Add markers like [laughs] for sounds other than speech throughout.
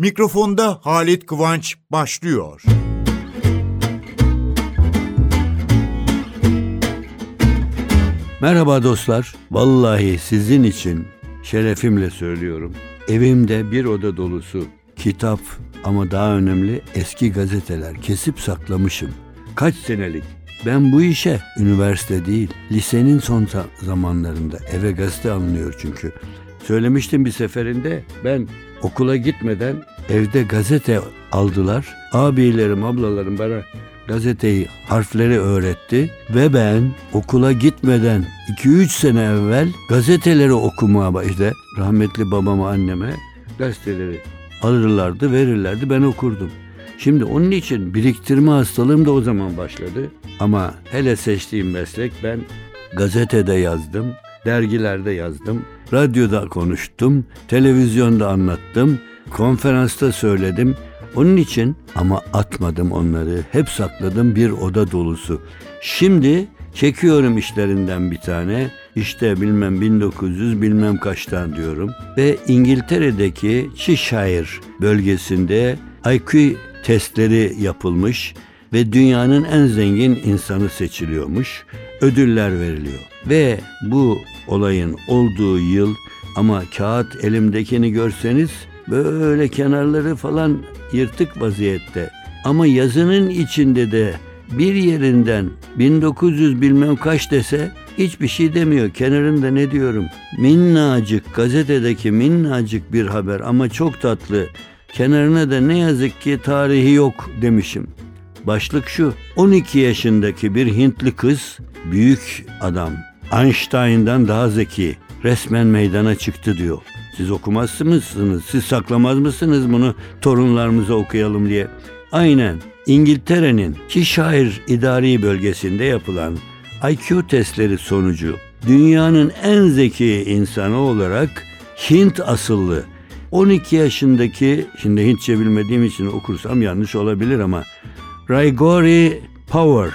Mikrofonda Halit Kıvanç başlıyor. Merhaba dostlar. Vallahi sizin için şerefimle söylüyorum. Evimde bir oda dolusu kitap ama daha önemli eski gazeteler kesip saklamışım. Kaç senelik ben bu işe üniversite değil, lisenin son zamanlarında eve gazete alınıyor çünkü. Söylemiştim bir seferinde ben okula gitmeden evde gazete aldılar. Abilerim, ablalarım bana gazeteyi, harfleri öğretti ve ben okula gitmeden 2-3 sene evvel gazeteleri okumaya başladı. Rahmetli babama, anneme gazeteleri alırlardı, verirlerdi. Ben okurdum. Şimdi onun için biriktirme hastalığım da o zaman başladı. Ama hele seçtiğim meslek ben gazetede yazdım, dergilerde yazdım, radyoda konuştum, televizyonda anlattım, konferansta söyledim. Onun için ama atmadım onları. Hep sakladım bir oda dolusu. Şimdi çekiyorum işlerinden bir tane. İşte bilmem 1900 bilmem kaçtan diyorum. Ve İngiltere'deki Cheshire bölgesinde IQ testleri yapılmış ve dünyanın en zengin insanı seçiliyormuş. Ödüller veriliyor. Ve bu olayın olduğu yıl ama kağıt elimdekini görseniz böyle kenarları falan yırtık vaziyette. Ama yazının içinde de bir yerinden 1900 bilmem kaç dese hiçbir şey demiyor. Kenarında ne diyorum? Minnacık gazetedeki minnacık bir haber ama çok tatlı. Kenarına da ne yazık ki tarihi yok demişim. Başlık şu. 12 yaşındaki bir Hintli kız büyük adam. Einstein'dan daha zeki. Resmen meydana çıktı diyor. Siz okumaz mısınız? Siz saklamaz mısınız bunu torunlarımıza okuyalım diye? Aynen. İngiltere'nin Cheshire idari bölgesinde yapılan IQ testleri sonucu dünyanın en zeki insanı olarak Hint asıllı 12 yaşındaki şimdi Hintçe bilmediğim için okursam yanlış olabilir ama Raigori Power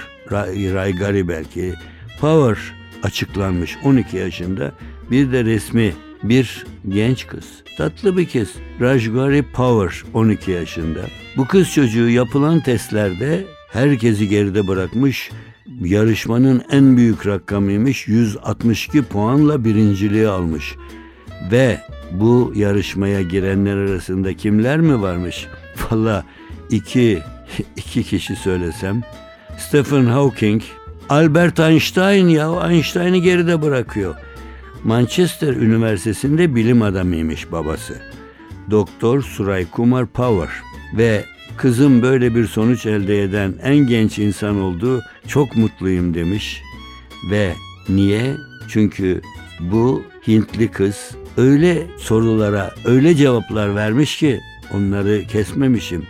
Raigari belki Power açıklanmış 12 yaşında bir de resmi bir genç kız. Tatlı bir kız. Rajgari Power 12 yaşında. Bu kız çocuğu yapılan testlerde herkesi geride bırakmış. Yarışmanın en büyük rakamıymış. 162 puanla birinciliği almış. Ve bu yarışmaya girenler arasında kimler mi varmış? [laughs] Valla iki, [laughs] iki kişi söylesem. Stephen Hawking, Albert Einstein ya Einstein'ı geride bırakıyor. Manchester Üniversitesi'nde bilim adamıymış babası. Doktor Suray Kumar Power ve kızım böyle bir sonuç elde eden en genç insan oldu. Çok mutluyum demiş. Ve niye? Çünkü bu Hintli kız öyle sorulara öyle cevaplar vermiş ki onları kesmemişim.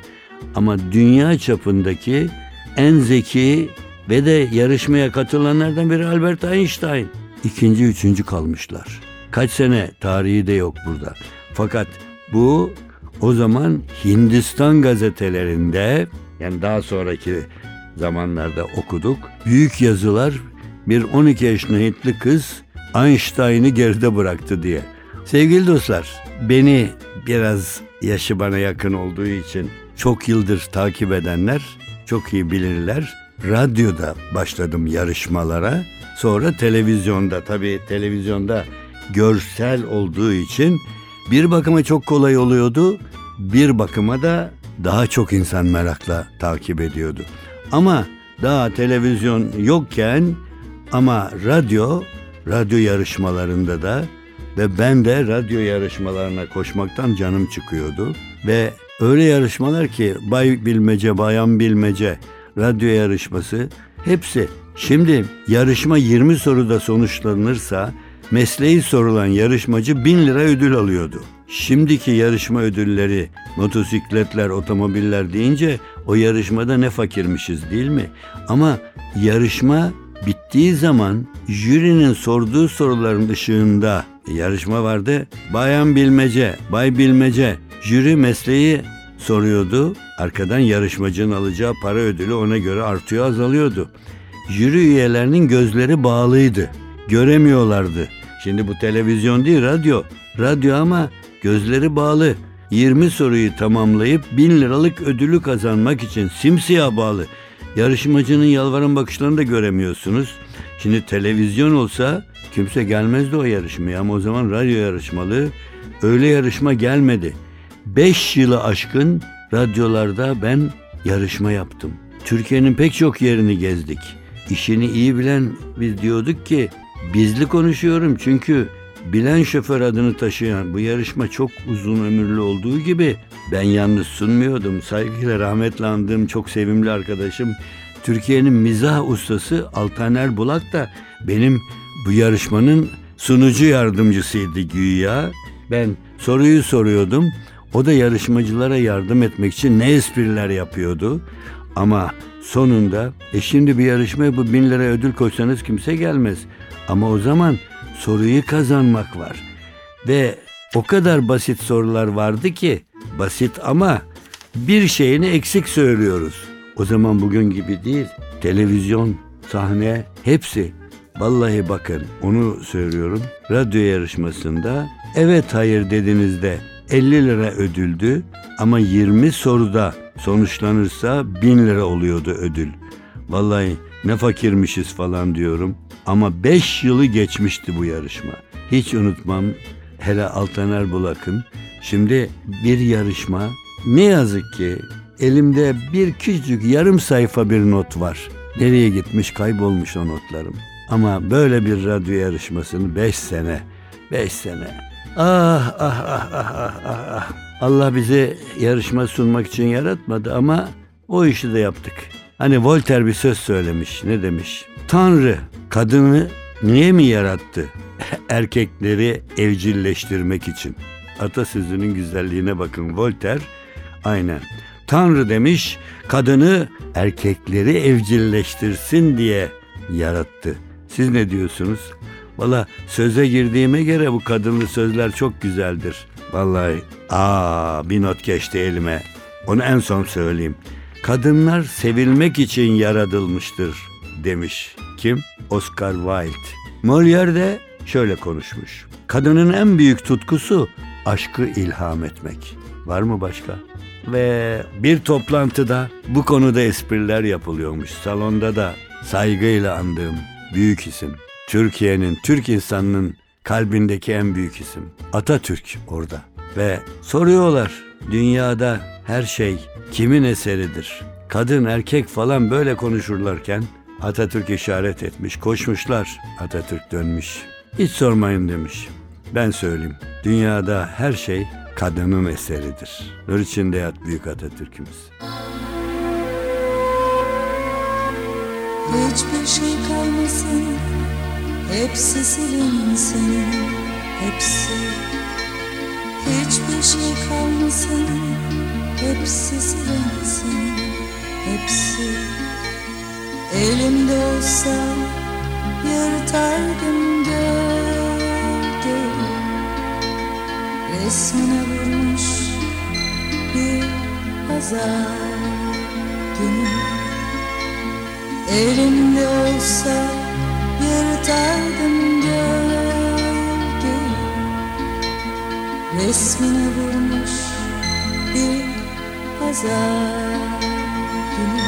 Ama dünya çapındaki en zeki ve de yarışmaya katılanlardan biri Albert Einstein ikinci, üçüncü kalmışlar. Kaç sene tarihi de yok burada. Fakat bu o zaman Hindistan gazetelerinde yani daha sonraki zamanlarda okuduk. Büyük yazılar bir 12 yaşında Hintli kız Einstein'ı geride bıraktı diye. Sevgili dostlar, beni biraz yaşı bana yakın olduğu için çok yıldır takip edenler çok iyi bilirler. Radyoda başladım yarışmalara Sonra televizyonda tabii televizyonda görsel olduğu için bir bakıma çok kolay oluyordu. Bir bakıma da daha çok insan merakla takip ediyordu. Ama daha televizyon yokken ama radyo, radyo yarışmalarında da ve ben de radyo yarışmalarına koşmaktan canım çıkıyordu. Ve öyle yarışmalar ki bay bilmece, bayan bilmece, radyo yarışması hepsi Şimdi yarışma 20 soruda sonuçlanırsa mesleği sorulan yarışmacı 1000 lira ödül alıyordu. Şimdiki yarışma ödülleri motosikletler, otomobiller deyince o yarışmada ne fakirmişiz değil mi? Ama yarışma bittiği zaman jürinin sorduğu soruların ışığında yarışma vardı. Bayan bilmece, bay bilmece, jüri mesleği soruyordu. Arkadan yarışmacının alacağı para ödülü ona göre artıyor azalıyordu jüri üyelerinin gözleri bağlıydı. Göremiyorlardı. Şimdi bu televizyon değil radyo. Radyo ama gözleri bağlı. 20 soruyu tamamlayıp 1000 liralık ödülü kazanmak için simsiyah bağlı. Yarışmacının yalvaran bakışlarını da göremiyorsunuz. Şimdi televizyon olsa kimse gelmezdi o yarışmaya ama o zaman radyo yarışmalı. Öyle yarışma gelmedi. 5 yılı aşkın radyolarda ben yarışma yaptım. Türkiye'nin pek çok yerini gezdik. İşini iyi bilen biz diyorduk ki bizli konuşuyorum çünkü bilen şoför adını taşıyan bu yarışma çok uzun ömürlü olduğu gibi ben yalnız sunmuyordum. Saygıyla rahmetle andığım çok sevimli arkadaşım Türkiye'nin mizah ustası Altaner Bulak da benim bu yarışmanın sunucu yardımcısıydı güya. Ben soruyu soruyordum. O da yarışmacılara yardım etmek için ne espriler yapıyordu. Ama sonunda e şimdi bir yarışmaya bu bin lira ödül koysanız kimse gelmez. Ama o zaman soruyu kazanmak var. Ve o kadar basit sorular vardı ki basit ama bir şeyini eksik söylüyoruz. O zaman bugün gibi değil. Televizyon, sahne hepsi. Vallahi bakın onu söylüyorum. Radyo yarışmasında evet hayır dediğinizde 50 lira ödüldü ama 20 soruda sonuçlanırsa 1000 lira oluyordu ödül. Vallahi ne fakirmişiz falan diyorum. Ama 5 yılı geçmişti bu yarışma. Hiç unutmam hele Altaner Bulak'ın. Şimdi bir yarışma ne yazık ki elimde bir küçük yarım sayfa bir not var. Nereye gitmiş kaybolmuş o notlarım. Ama böyle bir radyo yarışmasını 5 sene, 5 sene. Ah ah ah ah ah ah ah. Allah bizi yarışma sunmak için yaratmadı ama o işi de yaptık. Hani Voltaire bir söz söylemiş. Ne demiş? Tanrı kadını niye mi yarattı? [laughs] Erkekleri evcilleştirmek için. Atasözünün güzelliğine bakın Voltaire. Aynen. Tanrı demiş kadını erkekleri evcilleştirsin diye yarattı. Siz ne diyorsunuz? Valla söze girdiğime göre bu kadınlı sözler çok güzeldir. Vallahi aa bir not geçti elime. Onu en son söyleyeyim. Kadınlar sevilmek için yaratılmıştır demiş. Kim? Oscar Wilde. Molière de şöyle konuşmuş. Kadının en büyük tutkusu aşkı ilham etmek. Var mı başka? Ve bir toplantıda bu konuda espriler yapılıyormuş. Salonda da saygıyla andığım büyük isim. Türkiye'nin, Türk insanının kalbindeki en büyük isim. Atatürk orada. Ve soruyorlar dünyada her şey kimin eseridir? Kadın erkek falan böyle konuşurlarken Atatürk işaret etmiş, koşmuşlar. Atatürk dönmüş. Hiç sormayın demiş. Ben söyleyeyim. Dünyada her şey kadının eseridir. Nur içinde yat büyük Atatürk'ümüz. Hiçbir şey kalmasın Hepsi silinsin Hepsi. Hiçbir şey kalmasın. Hepsi silinsin Hepsi. Elimde olsa Yırtardım gördüm Resmine vurmuş Bir pazar günü. Elimde olsa yırtardım gölge. Resmine vurmuş bir pazar günü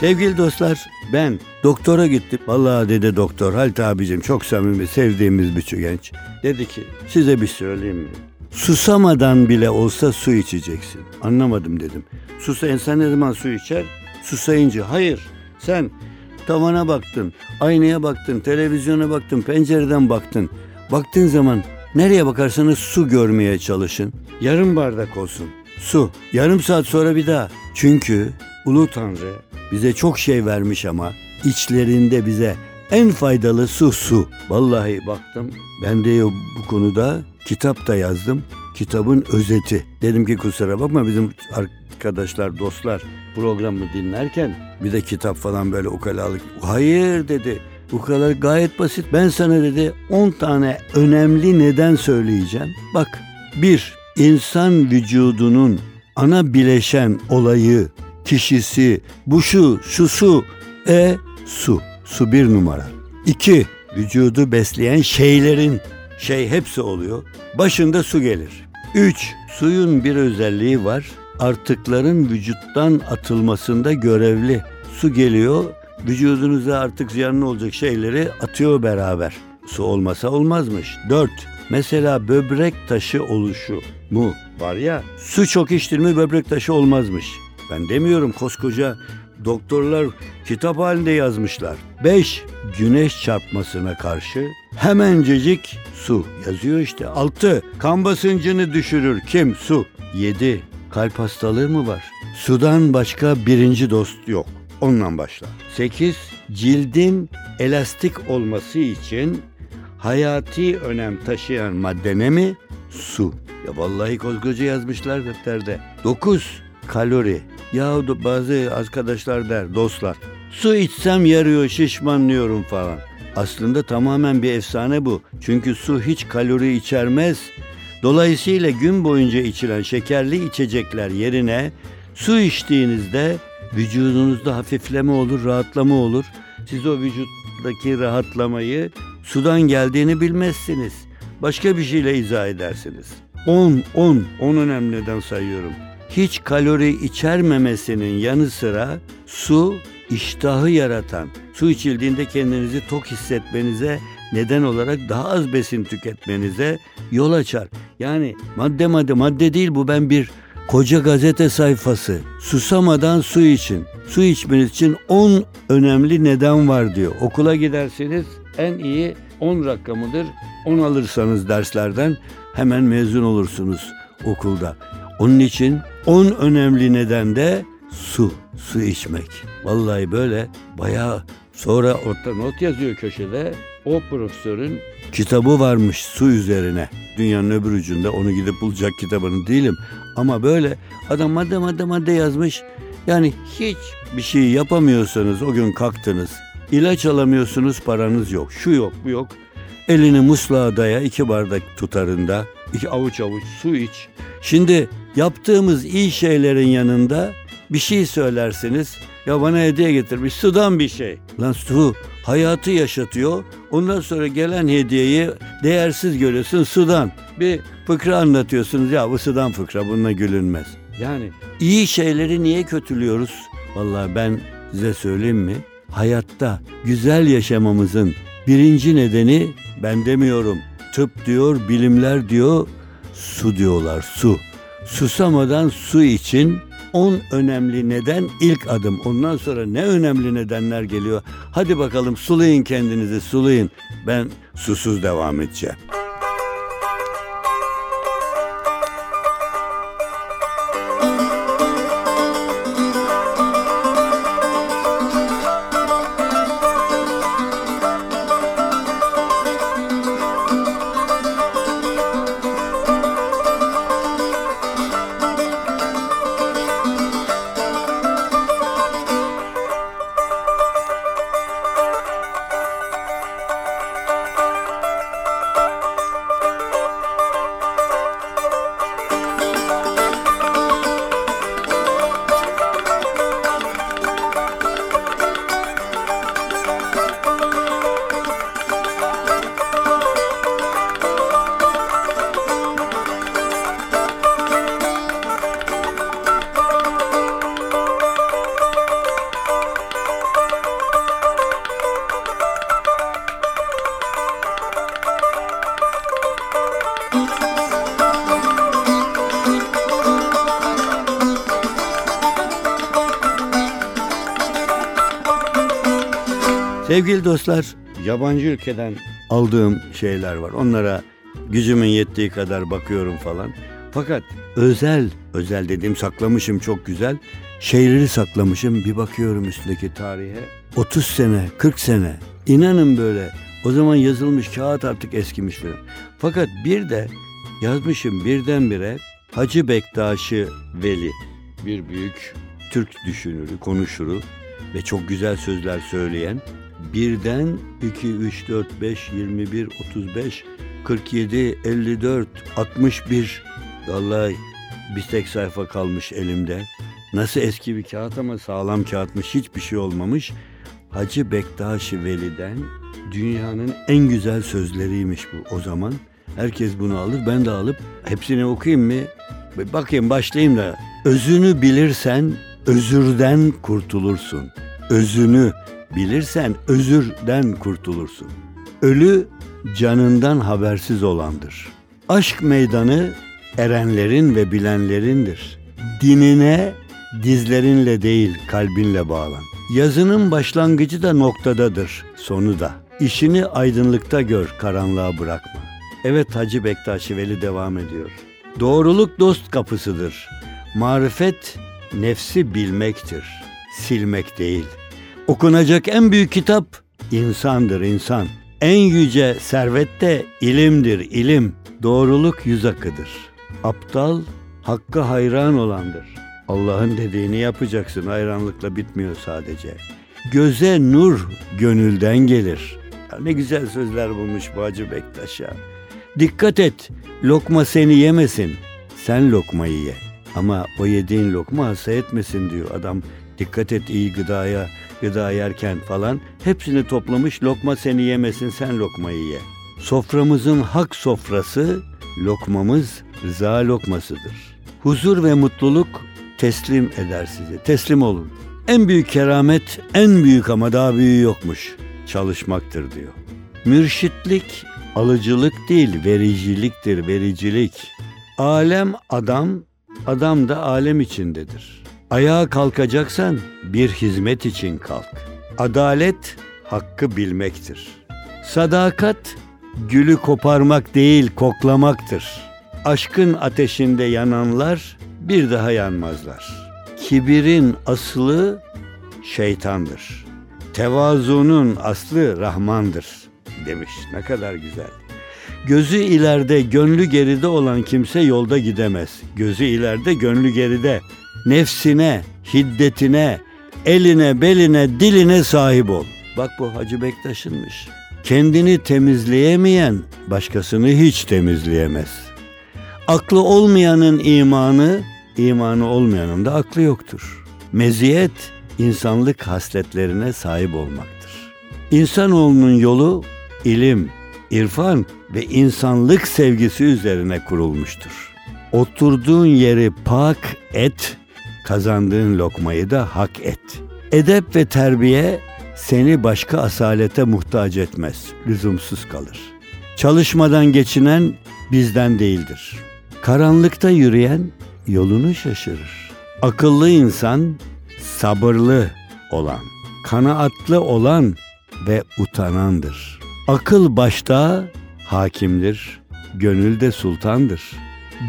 Sevgili dostlar ben doktora gittim. Vallahi dedi doktor Halit abicim çok samimi sevdiğimiz bir genç. Dedi ki size bir söyleyeyim mi? Susamadan bile olsa su içeceksin. Anlamadım dedim. Susa insan ne zaman su içer? Susayınca. Hayır. Sen tavana baktın, aynaya baktın, televizyona baktın, pencereden baktın. Baktığın zaman nereye bakarsanız su görmeye çalışın. Yarım bardak olsun. Su. Yarım saat sonra bir daha. Çünkü Ulu Tanrı bize çok şey vermiş ama içlerinde bize En faydalı su su. Vallahi baktım ben de bu konuda kitap da yazdım. Kitabın özeti. Dedim ki kusura bakma bizim arkadaşlar, dostlar programı dinlerken bir de kitap falan böyle ukalalık. Hayır dedi. Kadar gayet basit. Ben sana dedi 10 tane önemli neden söyleyeceğim. Bak bir insan vücudunun ana bileşen olayı, kişisi, bu şu, şu su, e su. Su bir numara. İki, vücudu besleyen şeylerin, şey hepsi oluyor. Başında su gelir. Üç, suyun bir özelliği var. Artıkların vücuttan atılmasında görevli. Su geliyor, vücudunuza artık ziyanlı olacak şeyleri atıyor beraber. Su olmasa olmazmış. Dört, mesela böbrek taşı oluşu mu var ya, su çok içtir mi böbrek taşı olmazmış. Ben demiyorum koskoca doktorlar kitap halinde yazmışlar. 5. Güneş çarpmasına karşı hemencecik su yazıyor işte. 6. Kan basıncını düşürür. Kim? Su. 7. Kalp hastalığı mı var? Sudan başka birinci dost yok. Ondan başla. 8. Cildin elastik olması için hayati önem taşıyan madde ne mi? Su. Ya vallahi koskoca yazmışlar defterde. 9. Kalori. Ya bazı arkadaşlar der, dostlar. Su içsem yarıyor, şişmanlıyorum falan. Aslında tamamen bir efsane bu. Çünkü su hiç kalori içermez. Dolayısıyla gün boyunca içilen şekerli içecekler yerine su içtiğinizde vücudunuzda hafifleme olur, rahatlama olur. Siz o vücuttaki rahatlamayı sudan geldiğini bilmezsiniz. Başka bir şeyle izah edersiniz. 10, 10, 10 önemli neden sayıyorum hiç kalori içermemesinin yanı sıra su iştahı yaratan, su içildiğinde kendinizi tok hissetmenize neden olarak daha az besin tüketmenize yol açar. Yani madde madde madde değil bu ben bir koca gazete sayfası. Susamadan su için. Su içmeniz için 10 önemli neden var diyor. Okula giderseniz en iyi 10 rakamıdır. 10 alırsanız derslerden hemen mezun olursunuz okulda. Onun için 10 önemli neden de su, su içmek. Vallahi böyle bayağı sonra orta not yazıyor köşede. O profesörün kitabı varmış su üzerine. Dünyanın öbür ucunda onu gidip bulacak kitabını değilim. Ama böyle adam madde madde madde yazmış. Yani hiç bir şey yapamıyorsanız o gün kalktınız. İlaç alamıyorsunuz paranız yok. Şu yok bu yok. Elini musluğa daya iki bardak tutarında. iki avuç avuç su iç. Şimdi yaptığımız iyi şeylerin yanında bir şey söylersiniz. Ya bana hediye getirmiş sudan bir şey. Lan su hayatı yaşatıyor. Ondan sonra gelen hediyeyi değersiz görüyorsun sudan. Bir fıkra anlatıyorsunuz ya bu sudan fıkra bununla gülünmez. Yani iyi şeyleri niye kötülüyoruz? Vallahi ben size söyleyeyim mi? Hayatta güzel yaşamamızın birinci nedeni ben demiyorum. Tıp diyor, bilimler diyor, su diyorlar su. Susamadan su için 10 önemli neden ilk adım. Ondan sonra ne önemli nedenler geliyor. Hadi bakalım sulayın kendinizi sulayın. Ben susuz devam edeceğim. Sevgili dostlar, yabancı ülkeden aldığım şeyler var. Onlara gücümün yettiği kadar bakıyorum falan. Fakat özel, özel dediğim saklamışım çok güzel. Şeyleri saklamışım. Bir bakıyorum üstteki tarihe. 30 sene, 40 sene İnanın böyle. O zaman yazılmış kağıt artık eskimiş falan. Fakat bir de yazmışım birdenbire Hacı Bektaş'ı Veli. Bir büyük Türk düşünürü, konuşuru ve çok güzel sözler söyleyen birden 2, 3, 4, 5, 21, 35, 47, 54, 61 vallahi bir tek sayfa kalmış elimde. Nasıl eski bir kağıt ama sağlam kağıtmış hiçbir şey olmamış. Hacı Bektaş-ı Veli'den dünyanın en güzel sözleriymiş bu o zaman. Herkes bunu alır ben de alıp hepsini okuyayım mı? Bakayım başlayayım da. Özünü bilirsen özürden kurtulursun. Özünü bilirsen özürden kurtulursun. Ölü canından habersiz olandır. Aşk meydanı erenlerin ve bilenlerindir. Dinine dizlerinle değil kalbinle bağlan. Yazının başlangıcı da noktadadır, sonu da. İşini aydınlıkta gör, karanlığa bırakma. Evet Hacı Bektaşi Veli devam ediyor. Doğruluk dost kapısıdır. Marifet nefsi bilmektir, silmek değil. Okunacak en büyük kitap insandır insan. En yüce servet de ilimdir ilim. Doğruluk yüz akıdır. Aptal hakka hayran olandır. Allah'ın dediğini yapacaksın. Hayranlıkla bitmiyor sadece. Göze nur gönülden gelir. Ya ne güzel sözler bulmuş bu Hacı Bektaş ya. Dikkat et, lokma seni yemesin. Sen lokmayı ye. Ama o yediğin lokma hasta etmesin diyor adam. Dikkat et iyi gıdaya, gıda yerken falan. Hepsini toplamış lokma seni yemesin sen lokmayı ye. Soframızın hak sofrası, lokmamız rıza lokmasıdır. Huzur ve mutluluk teslim eder sizi. Teslim olun. En büyük keramet, en büyük ama daha büyüğü yokmuş. Çalışmaktır diyor. Mürşitlik alıcılık değil, vericiliktir, vericilik. Alem adam, adam da alem içindedir. Ayağa kalkacaksan bir hizmet için kalk. Adalet hakkı bilmektir. Sadakat gülü koparmak değil koklamaktır. Aşkın ateşinde yananlar bir daha yanmazlar. Kibirin aslı şeytandır. Tevazunun aslı Rahmandır demiş. Ne kadar güzel. Gözü ileride, gönlü geride olan kimse yolda gidemez. Gözü ileride, gönlü geride. Nefsine, hiddetine, eline, beline, diline sahip ol. Bak bu Hacı Bektaş'ınmış. Kendini temizleyemeyen başkasını hiç temizleyemez. Aklı olmayanın imanı, imanı olmayanın da aklı yoktur. Meziyet insanlık hasletlerine sahip olmaktır. İnsanoğlunun yolu ilim, irfan ve insanlık sevgisi üzerine kurulmuştur. Oturduğun yeri pak et, kazandığın lokmayı da hak et. Edep ve terbiye seni başka asalete muhtaç etmez, lüzumsuz kalır. Çalışmadan geçinen bizden değildir. Karanlıkta yürüyen yolunu şaşırır. Akıllı insan sabırlı olan, kanaatlı olan ve utanandır. Akıl başta hakimdir, gönülde sultandır.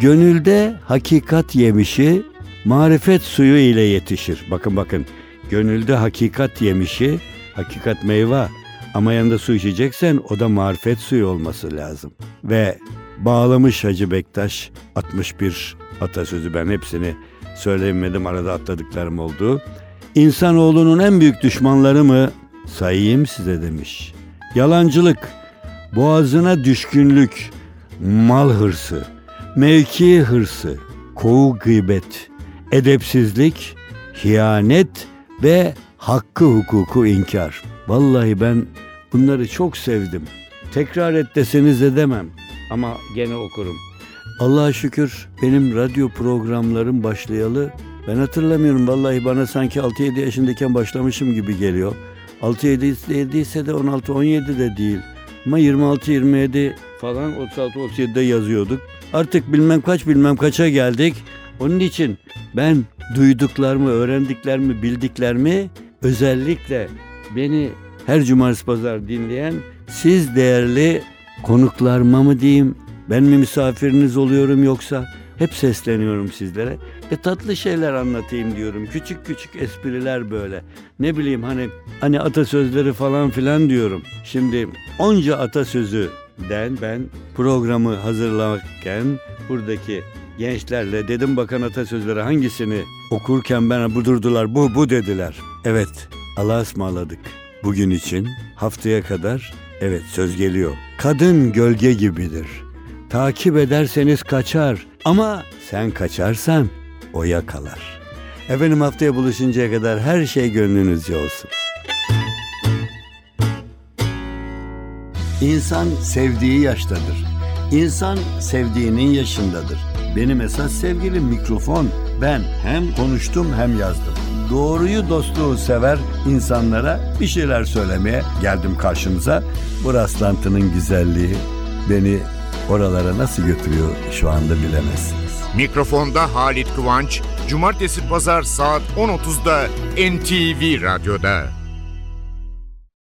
Gönülde hakikat yemişi marifet suyu ile yetişir. Bakın bakın, gönülde hakikat yemişi, hakikat meyve ama yanında su içeceksen o da marifet suyu olması lazım. Ve bağlamış Hacı Bektaş 61 atasözü ben hepsini söylemedim arada atladıklarım oldu. İnsanoğlunun en büyük düşmanları mı? Sayayım size demiş. Yalancılık, boğazına düşkünlük, mal hırsı, mevki hırsı, kovu gıybet, edepsizlik, hiyanet ve hakkı hukuku inkar. Vallahi ben bunları çok sevdim. Tekrar et deseniz edemem ama gene okurum. Allah'a şükür benim radyo programlarım başlayalı ben hatırlamıyorum vallahi bana sanki 6-7 yaşındayken başlamışım gibi geliyor. 6-7 ise de 16-17 de değil. Ama 26-27 falan 36-37'de yazıyorduk. Artık bilmem kaç bilmem kaça geldik. Onun için ben duyduklarımı, öğrendiklerimi, bildiklerimi özellikle beni her cumartesi pazar dinleyen siz değerli konuklarıma mı diyeyim, ben mi misafiriniz oluyorum yoksa hep sesleniyorum sizlere. E tatlı şeyler anlatayım diyorum. Küçük küçük espriler böyle. Ne bileyim hani hani atasözleri falan filan diyorum. Şimdi onca atasözü den ben programı hazırlarken buradaki gençlerle dedim bakan atasözleri hangisini okurken bana bu durdular bu bu dediler. Evet Allah'a ısmarladık. Bugün için haftaya kadar evet söz geliyor. Kadın gölge gibidir. Takip ederseniz kaçar ama sen kaçarsan o yakalar. Efendim haftaya buluşuncaya kadar her şey gönlünüzce olsun. İnsan sevdiği yaştadır. İnsan sevdiğinin yaşındadır. Benim esas sevgilim mikrofon. Ben hem konuştum hem yazdım. Doğruyu dostluğu sever insanlara bir şeyler söylemeye geldim karşınıza. Bu rastlantının güzelliği beni oralara nasıl götürüyor şu anda bilemezsiniz. Mikrofonda Halit Kıvanç, Cumartesi Pazar saat 10.30'da NTV Radyo'da.